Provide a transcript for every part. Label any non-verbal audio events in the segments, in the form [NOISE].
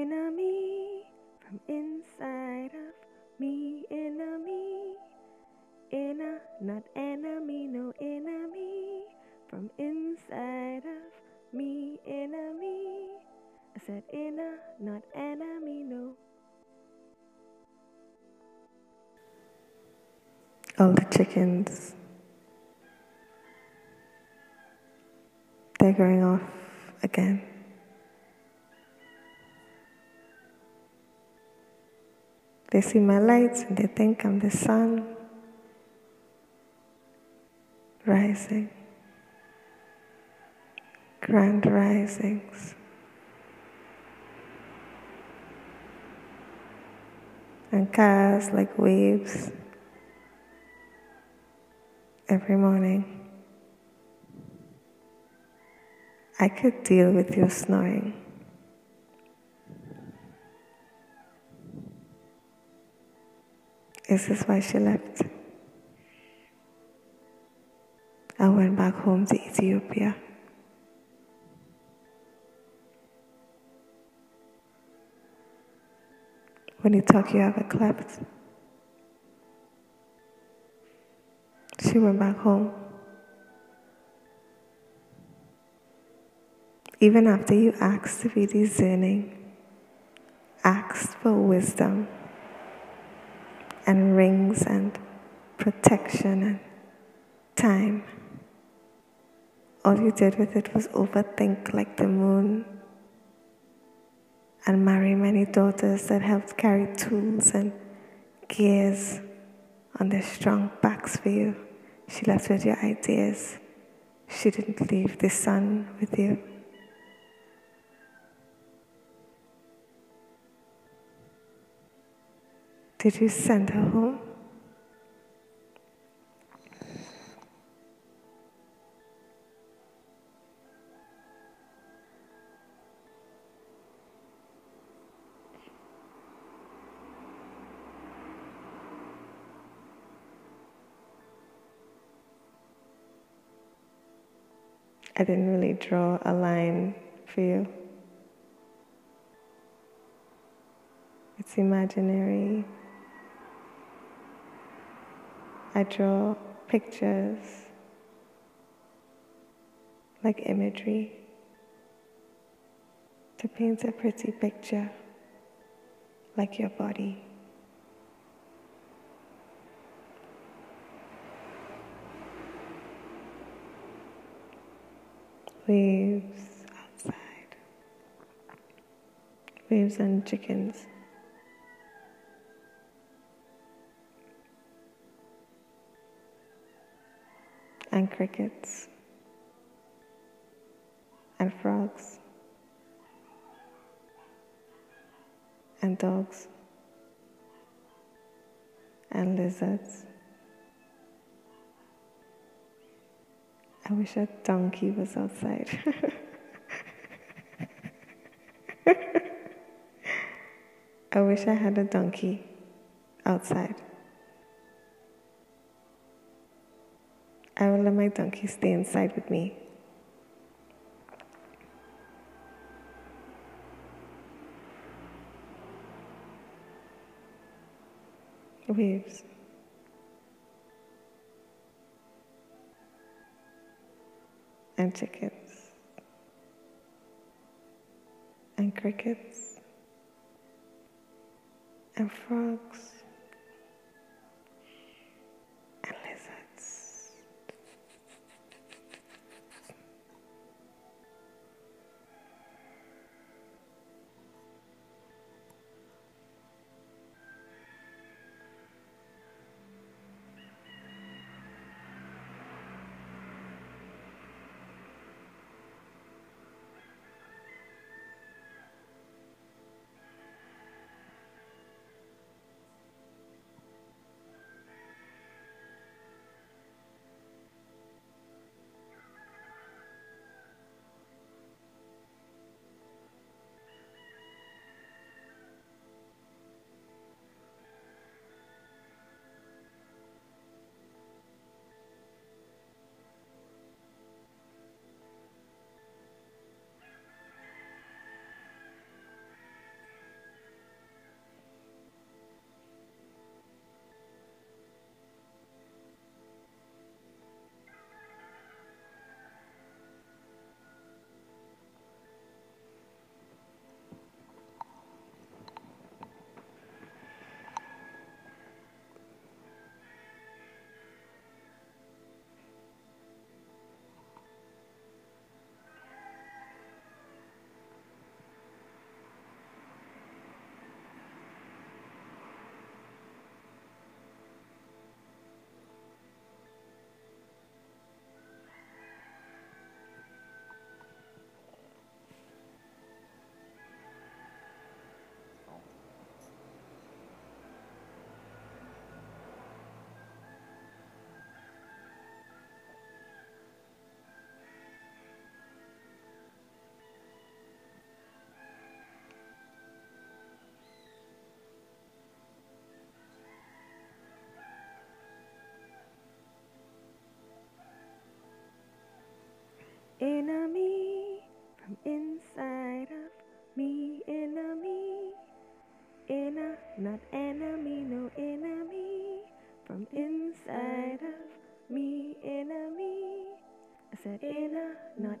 enemy from inside of me, enemy. Inner, not enemy, no enemy from inside of me, enemy. I said inner, not enemy, no. All the chickens, they're going off again. They see my lights and they think I'm the sun rising, grand risings. And cars like waves every morning. I could deal with your snoring. Is this why she left? I went back home to Ethiopia. When you talk, you have a clapped. She went back home. Even after you asked to be discerning, asked for wisdom and rings and protection and time. All you did with it was overthink like the moon and marry many daughters that helped carry tools and gears on their strong backs for you. She left with your ideas. She didn't leave the sun with you. Did you send her home? I didn't really draw a line for you. It's imaginary. I draw pictures like imagery to paint a pretty picture like your body. Waves outside, waves and chickens. And crickets and frogs and dogs and lizards. I wish a donkey was outside. [LAUGHS] I wish I had a donkey outside. I will let my donkey stay inside with me. Waves. And chickens. And crickets. And frogs. enemy from inside of me enemy. In a not enemy no enemy. From inside of me enemy. I said in a not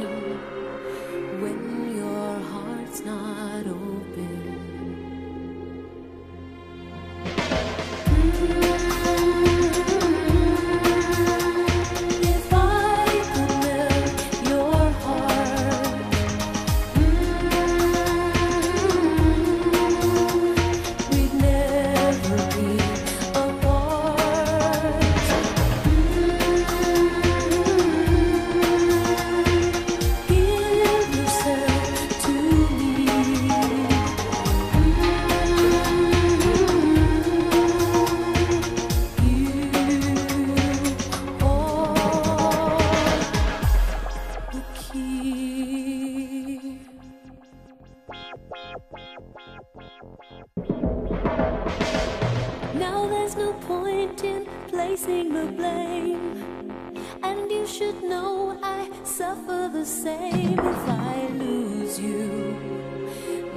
Now there's no point in placing the blame. And you should know I suffer the same if I lose you.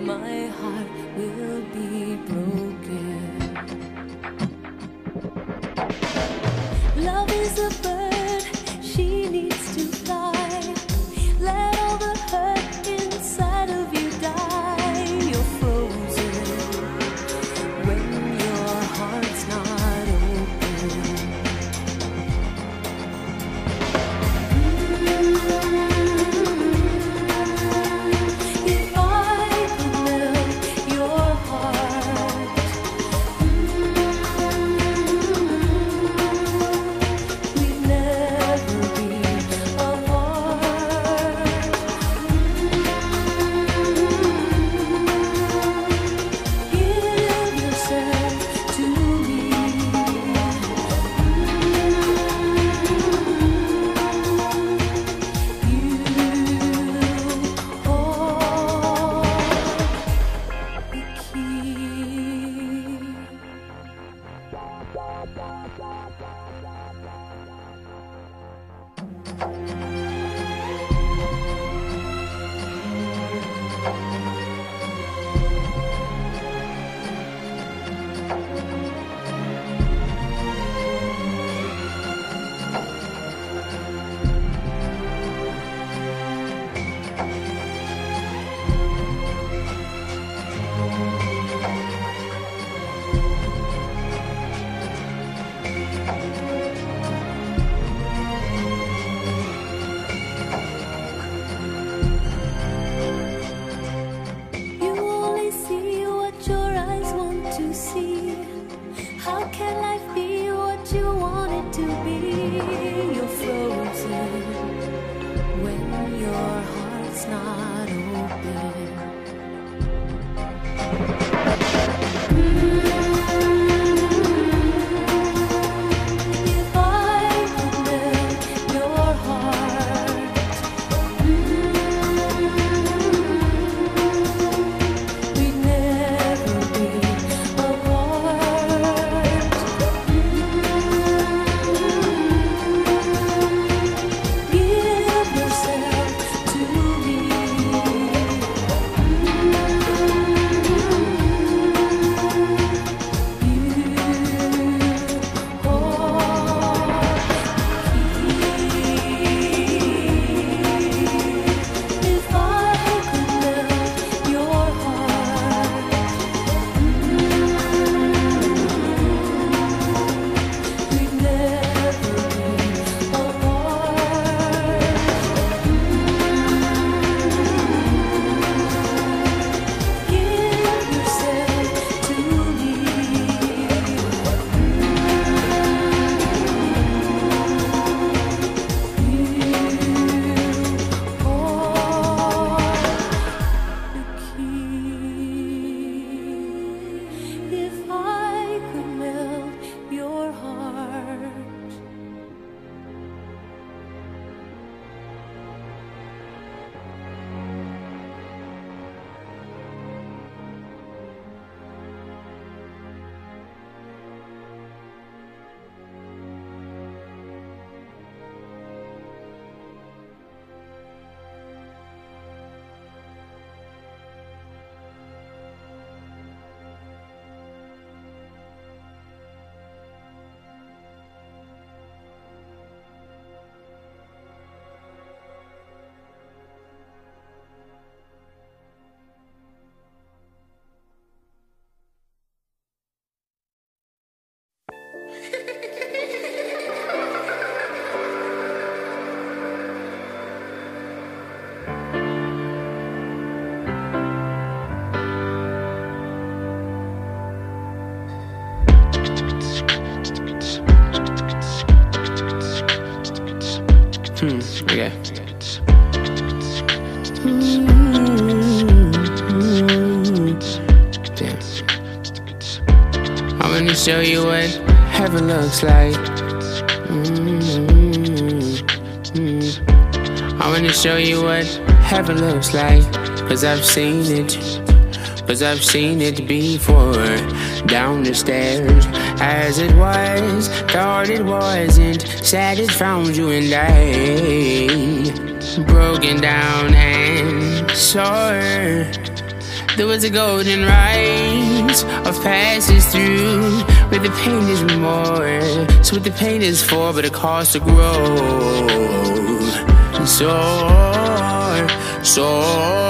My heart will be broken. Love is a to Damn. I'm gonna show you what heaven looks like. I'm gonna show you what heaven looks like. Cause I've seen it. Cause I've seen it before. Down the stairs, as it was, thought it wasn't. Sad it found you and I. Broken down and sore. There was a golden rise of passes through where the pain is more. So what the pain is for, but it costs to grow. Soar, soar.